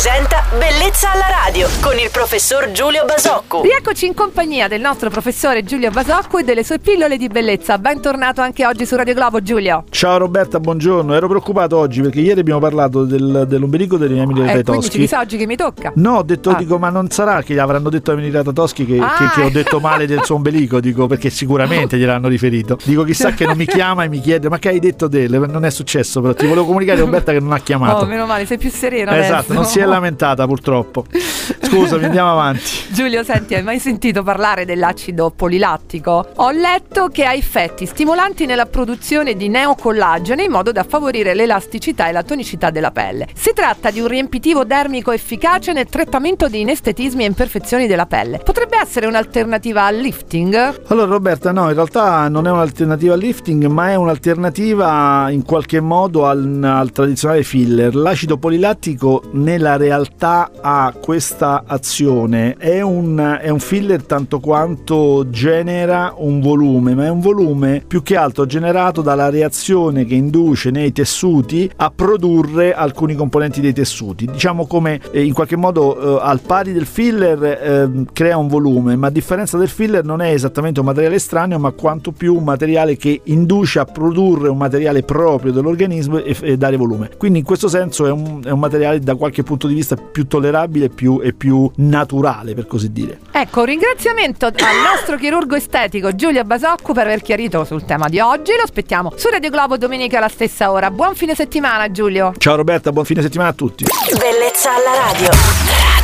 presenta Bellezza alla radio con il professor Giulio Basocco. Rieccoci in compagnia del nostro professore Giulio Basocco e delle sue pillole di bellezza. Bentornato anche oggi su Radio Globo, Giulio. Ciao Roberta, buongiorno. Ero preoccupato oggi perché ieri abbiamo parlato del, dell'ombelico degli Emili Eh, quindi ci Toschi. oggi che mi tocca. No, ho detto, Ah. dico, ma non sarà che gli avranno detto a Emiliata Toschi che, Ah. che- che ho detto male del suo ombelico, dico, perché sicuramente gliel'hanno riferito. Dico, chissà che non mi chiama e mi chiede, ma che hai detto te? Non è successo, però ti volevo comunicare Roberta che non ha chiamato. Oh, meno male, sei più sereno esatto, adesso. non si è lamentata purtroppo. Scusami, andiamo avanti. Giulio, senti, hai mai sentito parlare dell'acido polilattico? Ho letto che ha effetti stimolanti nella produzione di neocollagene in modo da favorire l'elasticità e la tonicità della pelle. Si tratta di un riempitivo dermico efficace nel trattamento di inestetismi e imperfezioni della pelle. Potrebbe essere un'alternativa al lifting? Allora Roberta, no, in realtà non è un'alternativa al lifting, ma è un'alternativa in qualche modo al, al tradizionale filler. L'acido polilattico nella realtà ha questa azione, è un, è un filler tanto quanto genera un volume, ma è un volume più che altro generato dalla reazione che induce nei tessuti a produrre alcuni componenti dei tessuti. Diciamo come eh, in qualche modo eh, al pari del filler eh, crea un volume, ma a differenza del filler non è esattamente un materiale estraneo, ma quanto più un materiale che induce a produrre un materiale proprio dell'organismo e, e dare volume. Quindi in questo senso è un, è un materiale da qualche punto di vista più tollerabile più, e più naturale, per così dire. Ecco, un ringraziamento al nostro chirurgo estetico Giulio Basocco per aver chiarito sul tema di oggi. Lo aspettiamo su Radio Globo domenica alla stessa ora. Buon fine settimana, Giulio. Ciao Roberta, buon fine settimana a tutti. Bellezza alla radio.